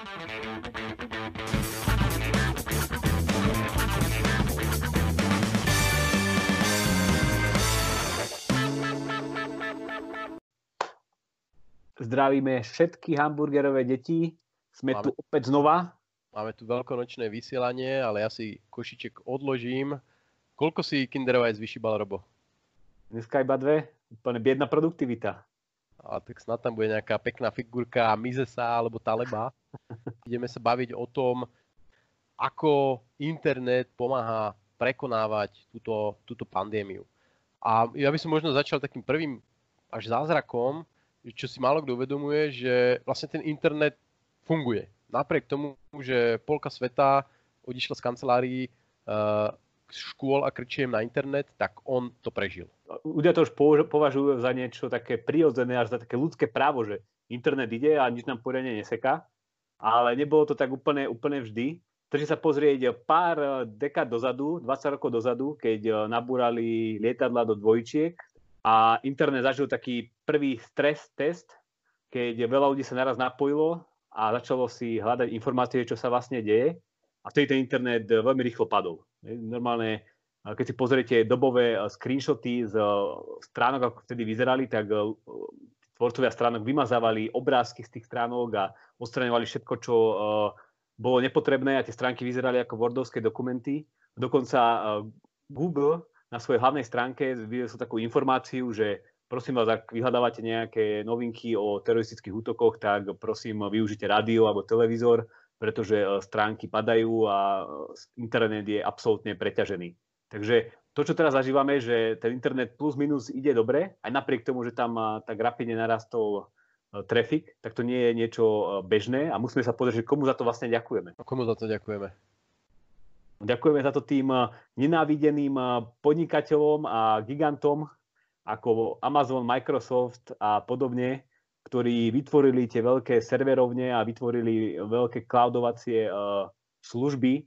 Zdravíme všetky hamburgerové deti. Sme Máme... tu opäť znova. Máme tu veľkonočné vysielanie, ale ja si košiček odložím. Koľko si Kinder vyšíbal, Robo? Dneska iba dve. Úplne biedna produktivita. A tak snad tam bude nejaká pekná figurka Mizesa alebo Taleba. Ideme sa baviť o tom, ako internet pomáha prekonávať túto, túto pandémiu. A ja by som možno začal takým prvým až zázrakom, čo si málo kto uvedomuje, že vlastne ten internet funguje. Napriek tomu, že polka sveta odišla z kancelárií uh, škôl a kričiem na internet, tak on to prežil. Ľudia to už považujú za niečo také prirodzené, až za také ľudské právo, že internet ide a nič nám poriadne neseká. Ale nebolo to tak úplne, úplne vždy. Takže sa pozrieť pár dekád dozadu, 20 rokov dozadu, keď nabúrali lietadla do dvojčiek, a internet zažil taký prvý stres test, keď veľa ľudí sa naraz napojilo a začalo si hľadať informácie, čo sa vlastne deje. A vtedy ten internet veľmi rýchlo padol. Normálne, keď si pozriete dobové screenshoty z stránok, ako vtedy vyzerali, tak tvorcovia stránok vymazávali obrázky z tých stránok a odstraňovali všetko, čo bolo nepotrebné a tie stránky vyzerali ako wordovské dokumenty. Dokonca Google na svojej hlavnej stránke vyviesol takú informáciu, že prosím vás, ak vyhľadávate nejaké novinky o teroristických útokoch, tak prosím využite rádio alebo televízor, pretože e, stránky padajú a e, internet je absolútne preťažený. Takže to, čo teraz zažívame, že ten internet plus minus ide dobre, aj napriek tomu, že tam e, tak rapidne narastol trafik, tak to nie je niečo bežné a musíme sa pozrieť, že komu za to vlastne ďakujeme. A komu za to ďakujeme? Ďakujeme za to tým nenávideným podnikateľom a gigantom ako Amazon, Microsoft a podobne, ktorí vytvorili tie veľké serverovne a vytvorili veľké cloudovacie eh, služby,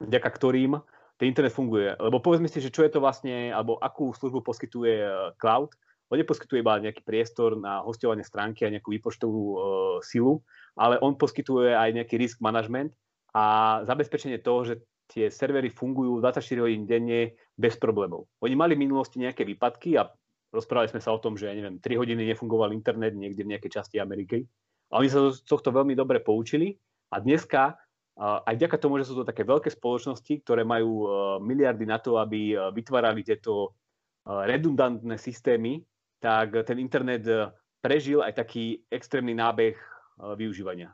vďaka ktorým ten internet funguje. Lebo povedzme si, že čo je to vlastne, alebo akú službu poskytuje cloud. On neposkytuje iba nejaký priestor na hostovanie stránky a nejakú výpočtovú uh, silu, ale on poskytuje aj nejaký risk management a zabezpečenie toho, že tie servery fungujú 24 hodín denne bez problémov. Oni mali v minulosti nejaké výpadky a rozprávali sme sa o tom, že ja neviem, 3 hodiny nefungoval internet niekde v nejakej časti Ameriky. A oni sa z tohto veľmi dobre poučili a dneska aj vďaka tomu, že sú to také veľké spoločnosti, ktoré majú miliardy na to, aby vytvárali tieto redundantné systémy, tak ten internet prežil aj taký extrémny nábeh využívania.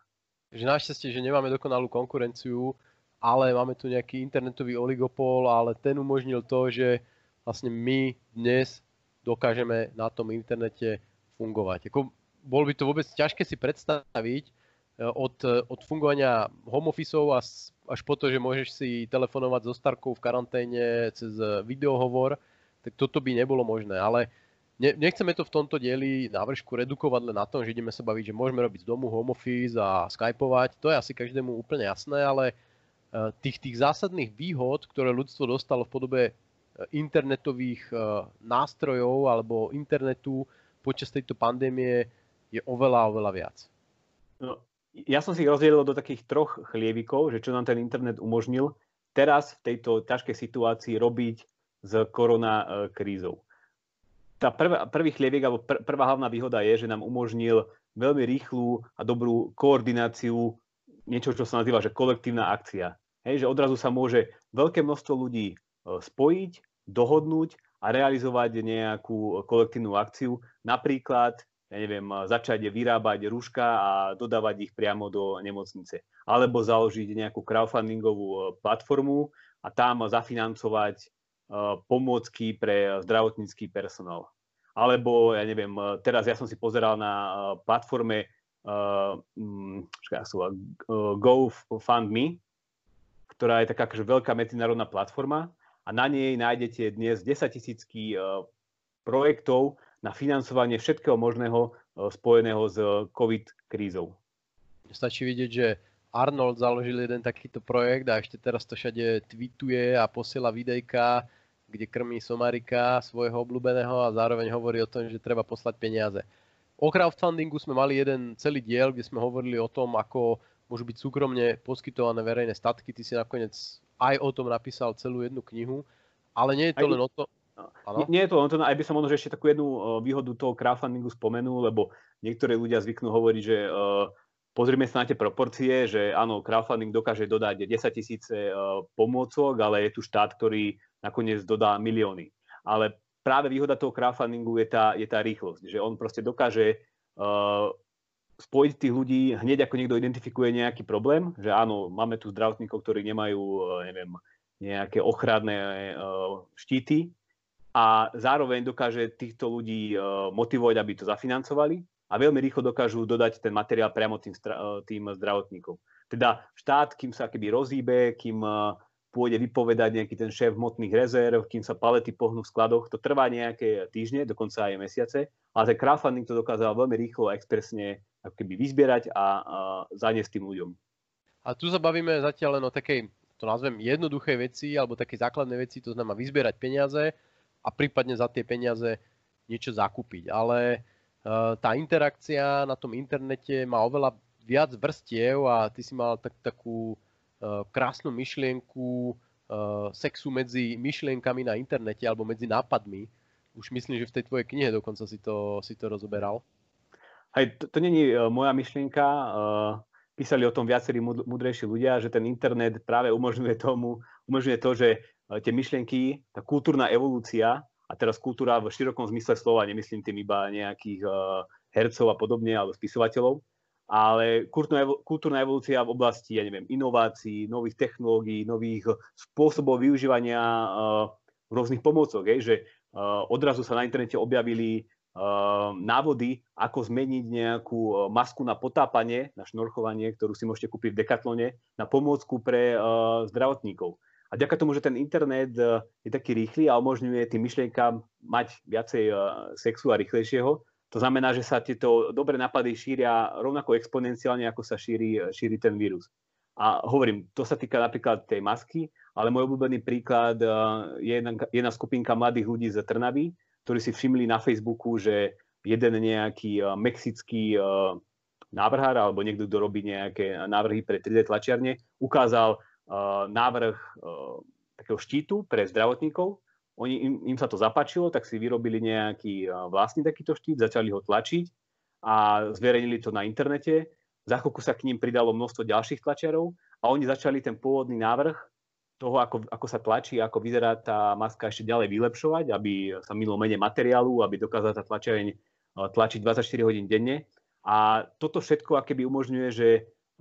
Že našťastie, že nemáme dokonalú konkurenciu, ale máme tu nejaký internetový oligopol, ale ten umožnil to, že vlastne my dnes dokážeme na tom internete fungovať. Ako, bolo by to vôbec ťažké si predstaviť e, od, od fungovania home officeov až po to, že môžeš si telefonovať so Starkou v karanténe cez videohovor, tak toto by nebolo možné. Ale ne, nechceme to v tomto dieli návršku redukovať len na tom, že ideme sa baviť, že môžeme robiť z domu home office a skypovať. To je asi každému úplne jasné, ale tých, tých zásadných výhod, ktoré ľudstvo dostalo v podobe internetových eh, nástrojov alebo internetu počas tejto pandémie je oveľa, oveľa viac. No, ja som si ich rozdielil do takých troch chlievikov, že čo nám ten internet umožnil teraz v tejto ťažkej situácii robiť s korona krízou. Tá prvá, prvý chlievik, alebo pr- prvá hlavná výhoda je, že nám umožnil veľmi rýchlu a dobrú koordináciu niečo, čo sa nazýva, že kolektívna akcia. Hej, že odrazu sa môže veľké množstvo ľudí e, spojiť, dohodnúť a realizovať nejakú kolektívnu akciu. Napríklad, ja neviem, začať vyrábať rúška a dodávať ich priamo do nemocnice. Alebo založiť nejakú crowdfundingovú e, platformu a tam zafinancovať e, pomôcky pre zdravotnícky personál. Alebo, ja neviem, teraz ja som si pozeral na platforme uh, GoFundMe, ktorá je taká akože veľká medzinárodná platforma a na nej nájdete dnes 10 tisícky uh, projektov na financovanie všetkého možného uh, spojeného s COVID krízou. Stačí vidieť, že Arnold založil jeden takýto projekt a ešte teraz to všade tweetuje a posiela videjka, kde krmí Somarika, svojho obľúbeného a zároveň hovorí o tom, že treba poslať peniaze. O crowdfundingu sme mali jeden celý diel, kde sme hovorili o tom, ako môžu byť súkromne poskytované verejné statky. Ty si nakoniec aj o tom napísal celú jednu knihu, ale nie je to aj, len o to... Ano? Nie, nie je to len to, aj by som možno ešte takú jednu výhodu toho crowdfundingu spomenul, lebo niektorí ľudia zvyknú hovoriť, že uh, pozrime sa na tie proporcie, že áno, crowdfunding dokáže dodať 10 tisíce uh, pomôcok, ale je tu štát, ktorý nakoniec dodá milióny. Ale práve výhoda toho crowdfundingu je tá, je tá rýchlosť, že on proste dokáže uh, spojiť tých ľudí hneď ako niekto identifikuje nejaký problém, že áno, máme tu zdravotníkov, ktorí nemajú, e, neviem, nejaké ochranné e, štíty a zároveň dokáže týchto ľudí e, motivovať, aby to zafinancovali a veľmi rýchlo dokážu dodať ten materiál priamo tým, tým zdravotníkom. Teda štát, kým sa keby rozíbe, kým pôjde vypovedať nejaký ten šéf hmotných rezerv, kým sa palety pohnú v skladoch, to trvá nejaké týždne, dokonca aj mesiace, ale ten crowdfunding to dokázal veľmi rýchlo a expresne ako keby vyzbierať a, a zaniesť tým ľuďom. A tu sa bavíme zatiaľ len o takej, to nazvem, jednoduchej veci alebo také základné veci, to znamená vyzbierať peniaze a prípadne za tie peniaze niečo zakúpiť. Ale uh, tá interakcia na tom internete má oveľa viac vrstiev a ty si mal tak, takú uh, krásnu myšlienku uh, sexu medzi myšlienkami na internete alebo medzi nápadmi. Už myslím, že v tej tvojej knihe dokonca si to, si to rozoberal. Hej, to, to není uh, moja myšlienka. Uh, písali o tom viacerí mudrejší ľudia, že ten internet práve umožňuje tomu, umožňuje to, že uh, tie myšlienky, tá kultúrna evolúcia, a teraz kultúra v širokom zmysle slova, nemyslím tým iba nejakých hercov a podobne, alebo spisovateľov, ale kultúrna evolúcia v oblasti, ja neviem, inovácií, nových technológií, nových spôsobov využívania rôznych pomôcok, že odrazu sa na internete objavili návody, ako zmeniť nejakú e, masku na potápanie, na šnorchovanie, ktorú si môžete kúpiť v Decathlone, na pomôcku pre uh, zdravotníkov. A ďaká tomu, že ten internet uh, je taký rýchly a umožňuje tým myšlienkám mať viacej sexu a rýchlejšieho, to znamená, že sa tieto dobré nápady šíria rovnako exponenciálne, ako sa šíri, šíri ten vírus. A hovorím, to sa týka napríklad tej masky, ale môj obľúbený príklad je jedna, jedna skupinka mladých ľudí z Trnavy, ktorí si všimli na Facebooku, že jeden nejaký uh, mexický uh, návrhár alebo niekto, kto robí nejaké návrhy pre 3D tlačiarne, ukázal uh, návrh takého štítu pre zdravotníkov. Oni, im, im sa to zapáčilo, tak si vyrobili nejaký vlastný takýto štít, začali ho tlačiť a zverejnili to na internete. Za chvíľku sa k ním pridalo množstvo ďalších tlačiarov a oni začali ten pôvodný návrh toho, ako, ako sa tlačí, ako vyzerá tá maska ešte ďalej vylepšovať, aby sa minulo menej materiálu, aby dokázala tá tlačiareň eh, tlačiť 24 hodín denne. A toto všetko akéby umožňuje, že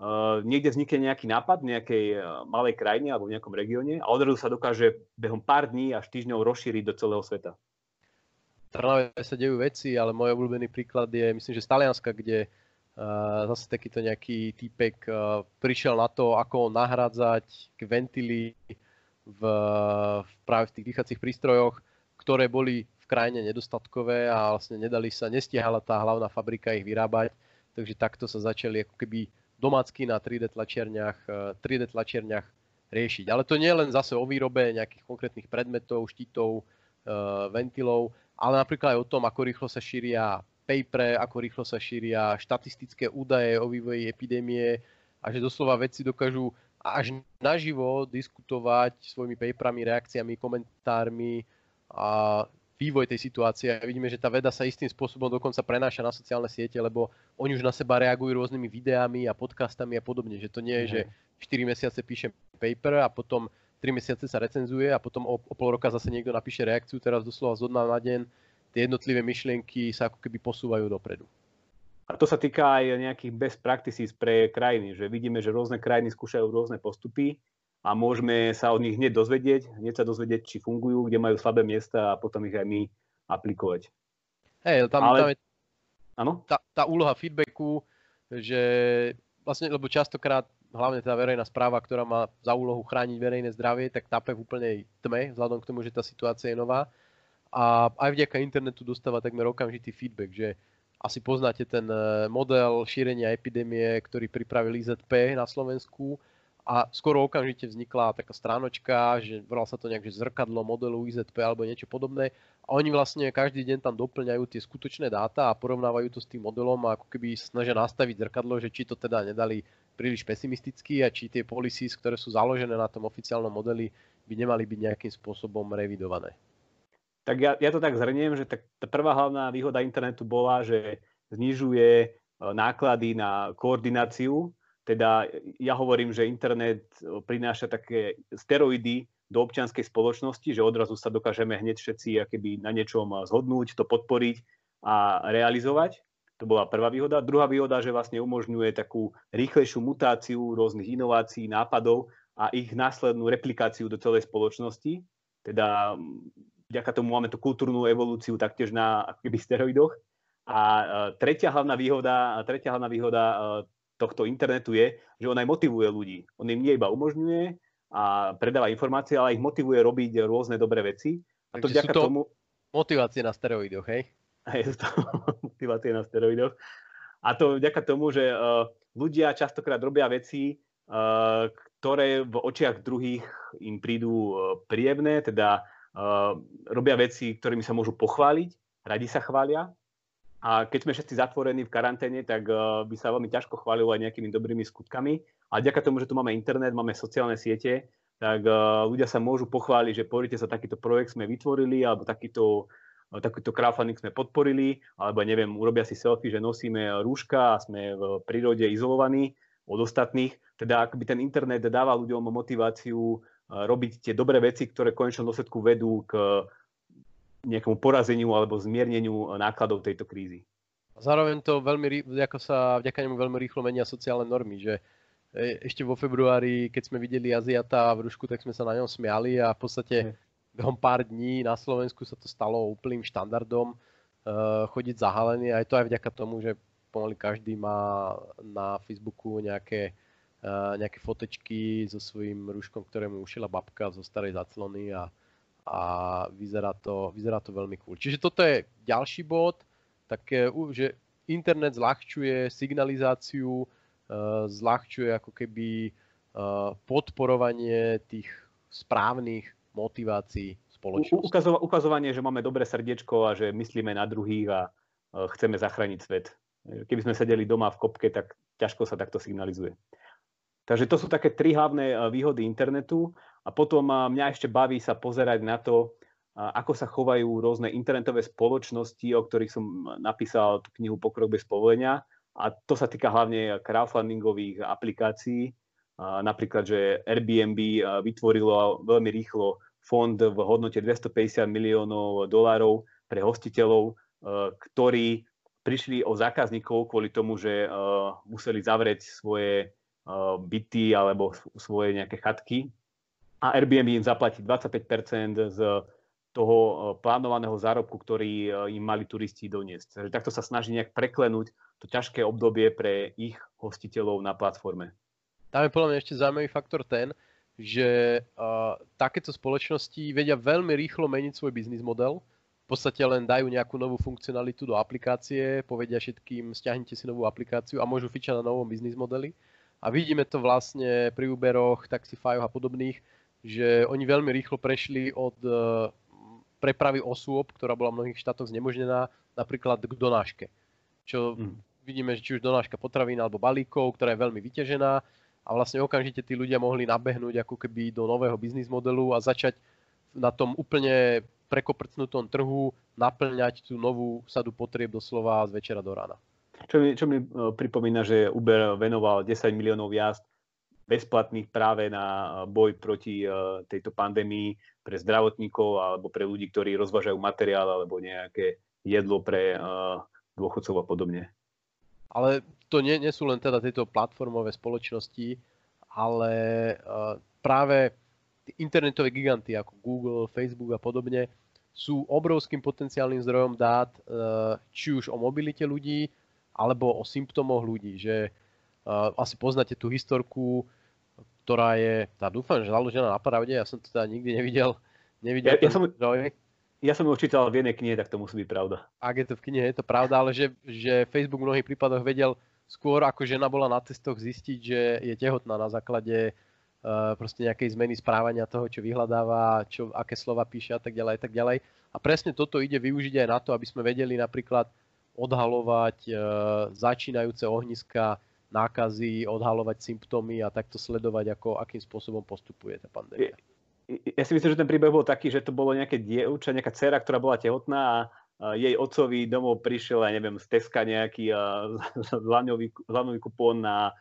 uh, niekde vznikne nejaký nápad v nejakej uh, malej krajine alebo v nejakom regióne a odrazu sa dokáže behom pár dní až týždňov rozšíriť do celého sveta. V Trnave sa dejú veci, ale môj obľúbený príklad je, myslím, že z Talianska, kde zase takýto nejaký týpek prišiel na to, ako nahrádzať ventily v, v práve v tých dýchacích prístrojoch, ktoré boli v krajine nedostatkové a vlastne nedali sa, nestihala tá hlavná fabrika ich vyrábať, takže takto sa začali ako keby domácky na 3D tlačiarniach, 3D tlačiarniach riešiť. Ale to nie je len zase o výrobe nejakých konkrétnych predmetov, štítov, ventilov, ale napríklad aj o tom, ako rýchlo sa šíria papere, ako rýchlo sa šíria štatistické údaje o vývoji epidémie a že doslova vedci dokážu až naživo diskutovať svojimi paperami, reakciami, komentármi a vývoj tej situácie. Vidíme, že tá veda sa istým spôsobom dokonca prenáša na sociálne siete, lebo oni už na seba reagujú rôznymi videami a podcastami a podobne. Že to nie je, mm. že 4 mesiace píšem paper a potom 3 mesiace sa recenzuje a potom o, o pol roka zase niekto napíše reakciu, teraz doslova zo dna na deň tie jednotlivé myšlienky sa ako keby posúvajú dopredu. A to sa týka aj nejakých best practices pre krajiny, že vidíme, že rôzne krajiny skúšajú rôzne postupy a môžeme sa od nich hneď dozvedieť, hneď sa dozvedieť, či fungujú, kde majú slabé miesta a potom ich aj my aplikovať. Hej, tam, Ale... tam je ano? Tá, tá úloha feedbacku, že vlastne, lebo častokrát hlavne tá verejná správa, ktorá má za úlohu chrániť verejné zdravie, tak tape v úplnej tme, vzhľadom k tomu, že tá situácia je nová a aj vďaka internetu dostáva takmer okamžitý feedback, že asi poznáte ten e, model šírenia epidémie, ktorý pripravil IZP na Slovensku a skoro okamžite vznikla taká stránočka, že volal sa to nejak, že zrkadlo modelu IZP alebo niečo podobné a oni vlastne každý deň tam doplňajú tie skutočné dáta a porovnávajú to s tým modelom a ako keby snažia nastaviť zrkadlo, že či to teda nedali príliš pesimisticky a či tie policies, ktoré sú založené na tom oficiálnom modeli, by nemali byť nejakým spôsobom revidované. Tak ja, ja to tak zhrniem, že tak tá prvá hlavná výhoda internetu bola, že znižuje e, náklady na koordináciu. Teda ja hovorím, že internet e, prináša také steroidy do občianskej spoločnosti, že odrazu sa dokážeme hneď všetci akéby na niečom zhodnúť, to podporiť a realizovať. To bola prvá výhoda. Druhá výhoda, že vlastne umožňuje takú rýchlejšiu mutáciu rôznych inovácií, nápadov a ich následnú replikáciu do celej spoločnosti. Teda vďaka tomu máme tú kultúrnu evolúciu taktiež na akoby steroidoch. A tretia hlavná výhoda, tretia hlavná výhoda tohto internetu je, že on aj motivuje ľudí. On im nie iba umožňuje, a predáva informácie, ale ich motivuje robiť rôzne dobré veci. A to vďaka to tomu... motivácie na steroidoch, hej? Hej, to motivácie na steroidoch. A to vďaka tomu, že uh, ľudia častokrát robia veci, ktoré v očiach druhých im prídu príjemné, teda uh, robia veci, ktorými sa môžu pochváliť, radi sa chvália. A keď sme všetci zatvorení v karanténe, tak uh, by sa veľmi ťažko chválilo aj nejakými dobrými skutkami. A ďaká tomu, že tu máme internet, máme sociálne siete, tak uh, ľudia sa môžu pochváliť, že pozrite sa, takýto projekt sme vytvorili, alebo takýto, takýto crowdfunding sme podporili, alebo neviem, urobia si selfie, že nosíme rúška a sme v prírode izolovaní od ostatných. Teda akoby ten internet dáva ľuďom motiváciu robiť tie dobré veci, ktoré v konečnom dôsledku vedú k nejakému porazeniu alebo zmierneniu nákladov tejto krízy. Zároveň to veľmi, ako sa vďaka nemu veľmi rýchlo menia sociálne normy, že E, ešte vo februári, keď sme videli Aziata v Rušku, tak sme sa na ňom smiali a v podstate behom pár dní na Slovensku sa to stalo úplným štandardom uh, chodiť zahalený a je to aj vďaka tomu, že pomaly každý má na Facebooku nejaké, nejaké fotečky so svojím rúškom, ktoré mu ušila babka zo starej zaclony a, a vyzerá, to, vyzerá to veľmi cool. Čiže toto je ďalší bod, tak, že internet zľahčuje signalizáciu, Eh, zľahčuje ako keby eh, podporovanie tých správnych motivácií spoločnosti. Ukazova- ukazovanie, že máme dobré srdiečko a že myslíme na druhých a eh, chceme zachrániť svet. Keby sme sedeli doma v kopke, tak ťažko sa takto signalizuje. Takže to sú také tri hlavné výhody internetu a potom mňa ešte baví sa pozerať na to, ako sa chovajú rôzne internetové spoločnosti, o ktorých som napísal tú knihu Pokrok bez povolenia a to sa týka hlavne crowdfundingových aplikácií. Napríklad, že Airbnb vytvorilo veľmi rýchlo fond v hodnote 250 miliónov dolárov pre hostiteľov, ktorí prišli o zákazníkov kvôli tomu, že museli zavrieť svoje byty alebo svoje nejaké chatky. A Airbnb im zaplatí 25% z toho plánovaného zárobku, ktorý im mali turisti doniesť. Takže takto sa snaží nejak preklenúť to ťažké obdobie pre ich hostiteľov na platforme. Tam je podľa mňa ešte zaujímavý faktor ten, že uh, takéto spoločnosti vedia veľmi rýchlo meniť svoj biznis model. V podstate len dajú nejakú novú funkcionalitu do aplikácie, povedia všetkým, stiahnite si novú aplikáciu a môžu fičať na novom biznis modeli. A vidíme to vlastne pri Uberoch, Taxify a podobných, že oni veľmi rýchlo prešli od uh, prepravy osôb, ktorá bola v mnohých štátoch znemožnená, napríklad k donáške. Čo mm vidíme, že či už donáška potravín alebo balíkov, ktorá je veľmi vyťažená a vlastne okamžite tí ľudia mohli nabehnúť ako keby do nového biznis modelu a začať na tom úplne prekoprcnutom trhu naplňať tú novú sadu potrieb doslova z večera do rána. Čo mi, čo mi e, pripomína, že Uber venoval 10 miliónov jazd bezplatných práve na e, boj proti e, tejto pandémii pre zdravotníkov alebo pre ľudí, ktorí rozvážajú materiál alebo nejaké jedlo pre dôchodcov a podobne. Ale to nie, nie sú len teda tieto platformové spoločnosti, ale práve internetové giganty ako Google, Facebook a podobne sú obrovským potenciálnym zdrojom dát, či už o mobilite ľudí, alebo o symptómoch ľudí. Že uh, asi poznáte tú historku, ktorá je, tá dúfam, že založená na pravde, ja som to teda nikdy nevidel. nevidel ja, ja som, ja som ho čítal v jednej knihe, tak to musí byť pravda. Ak je to v knihe, je to pravda, ale že, že Facebook v mnohých prípadoch vedel skôr, ako žena bola na testoch zistiť, že je tehotná na základe proste nejakej zmeny správania toho, čo vyhľadáva, čo, aké slova píše a tak ďalej a tak ďalej. A presne toto ide využiť aj na to, aby sme vedeli napríklad odhalovať uh, začínajúce ohniska nákazy, odhalovať symptómy a takto sledovať, ako, akým spôsobom postupuje tá pandémia. Ja si myslím, že ten príbeh bol taký, že to bolo nejaké dievča, nejaká dcera, ktorá bola tehotná a jej otcovi domov prišiel, ja neviem, z Teska nejaký zlanový kupón na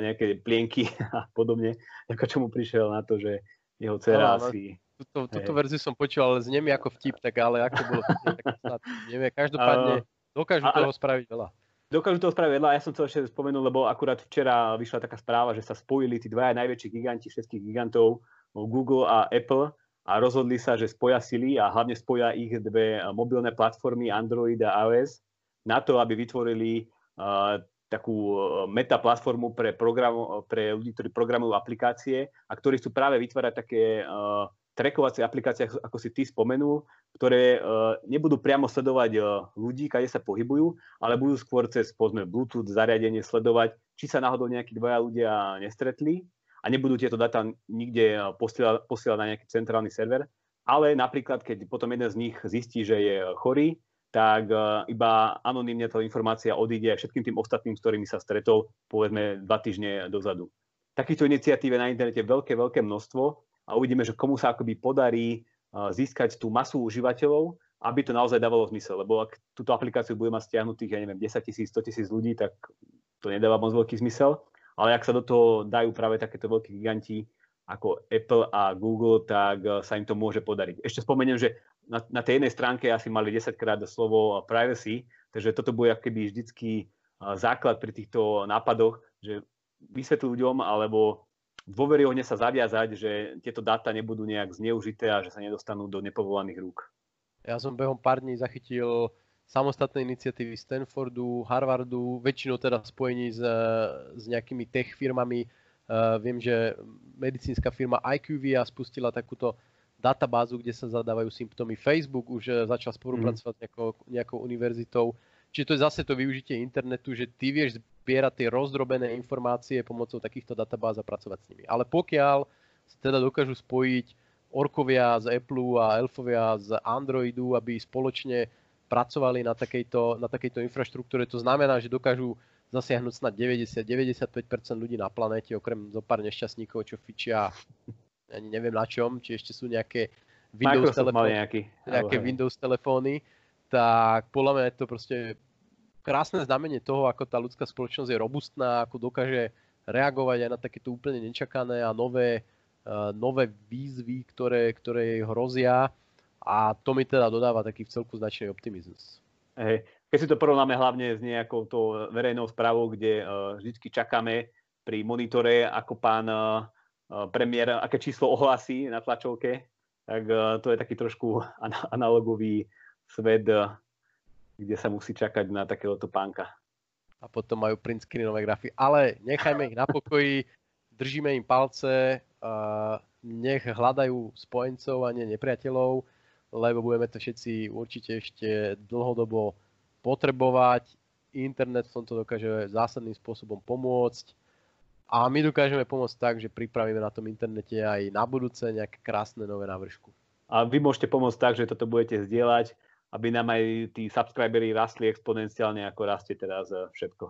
nejaké plienky a podobne, ako čo mu prišiel na to, že jeho dcera no, asi... Tuto, túto verziu som počul, ale znie mi ako vtip, tak ale ako bolo vtip, tak neviem. Každopádne dokážu ale, toho spraviť veľa. Dokážu toho spraviť veľa. Ja som to ešte spomenul, lebo akurát včera vyšla taká správa, že sa spojili tí dvaja najväčší giganti všetkých gigantov, Google a Apple, a rozhodli sa, že spoja sily a hlavne spoja ich dve mobilné platformy Android a iOS na to, aby vytvorili uh, takú meta platformu pre, program, pre ľudí, ktorí programujú aplikácie a ktorí chcú práve vytvárať také uh, trackovacie aplikácie, ako si ty spomenul, ktoré uh, nebudú priamo sledovať uh, ľudí, kade sa pohybujú, ale budú skôr cez povedzme, Bluetooth zariadenie sledovať, či sa náhodou nejakí dvaja ľudia nestretli a nebudú tieto dáta nikde eh, posielať, posielať na nejaký centrálny server, ale napríklad, keď potom jeden z nich zistí, že je chorý, tak iba anonymne tá informácia odíde aj všetkým tým ostatným, s ktorými sa stretol, povedzme, dva týždne dozadu. Takýchto iniciatív je na internete veľké, veľké množstvo a uvidíme, že komu sa akoby podarí eh, získať tú masu užívateľov, aby to naozaj dávalo zmysel. Lebo ak túto aplikáciu bude mať stiahnutých, ja neviem, 10 tisíc, 100 tisíc ľudí, tak to nedáva moc veľký zmysel ale ak sa do toho dajú práve takéto veľké giganti ako Apple a Google, tak eh, sa im to môže podariť. Ešte spomeniem, že na, na tej jednej stránke asi mali 10 krát slovo privacy, takže toto bude akoby vždycky eh, základ pri týchto nápadoch, že vysvetliť ľuďom alebo dôveryhodne sa zaviazať, že tieto dáta nebudú nejak zneužité a že sa nedostanú do nepovolaných rúk. Ja som behom pár dní zachytil samostatné iniciatívy Stanfordu, Harvardu, väčšinou teda spojení s, s nejakými tech firmami. Uh, viem, že medicínska firma IQVIA spustila takúto databázu, kde sa zadávajú symptómy. Facebook už uh, začal spolupracovať mm. s nejakou, nejakou univerzitou. Čiže to je zase to využitie internetu, že ty vieš zbierať tie rozdrobené informácie pomocou takýchto databáz a pracovať s nimi. Ale pokiaľ sa teda dokážu spojiť orkovia z Apple a elfovia z Androidu, aby spoločne pracovali na takejto, na takejto infraštruktúre. To znamená, že dokážu zasiahnuť snad 90-95% ľudí na planéte, okrem zo pár nešťastníkov, čo fičia ani neviem na čom, či ešte sú nejaké Windows, telefóny, nejaký, nejaké Windows telefóny, tak podľa mňa je to proste krásne znamenie toho, ako tá ľudská spoločnosť je robustná, ako dokáže reagovať aj na takéto úplne nečakané a nové, uh, nové výzvy, ktoré, ktoré jej hrozia a to mi teda dodáva taký celku značný optimizmus. Hej. Keď si to porovnáme hlavne s nejakou to verejnou správou, kde uh, vždy čakáme pri monitore, ako pán uh, premiér, aké číslo ohlasí na tlačovke, tak uh, to je taký trošku an- analogový svet, uh, kde sa musí čakať na takéhoto pánka. A potom majú print screenové grafy. Ale nechajme ich na pokoji, držíme im palce, nech hľadajú spojencov a nie nepriateľov lebo budeme to všetci určite ešte dlhodobo potrebovať. Internet v tomto dokáže zásadným spôsobom pomôcť. A my dokážeme pomôcť tak, že pripravíme na tom internete aj na budúce nejaké krásne nové návršku. A vy môžete pomôcť tak, že toto budete zdieľať, aby nám aj tí subscribery rastli exponenciálne, ako rastie teraz eh, všetko.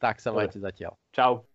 Tak sa majte zatiaľ. Čau.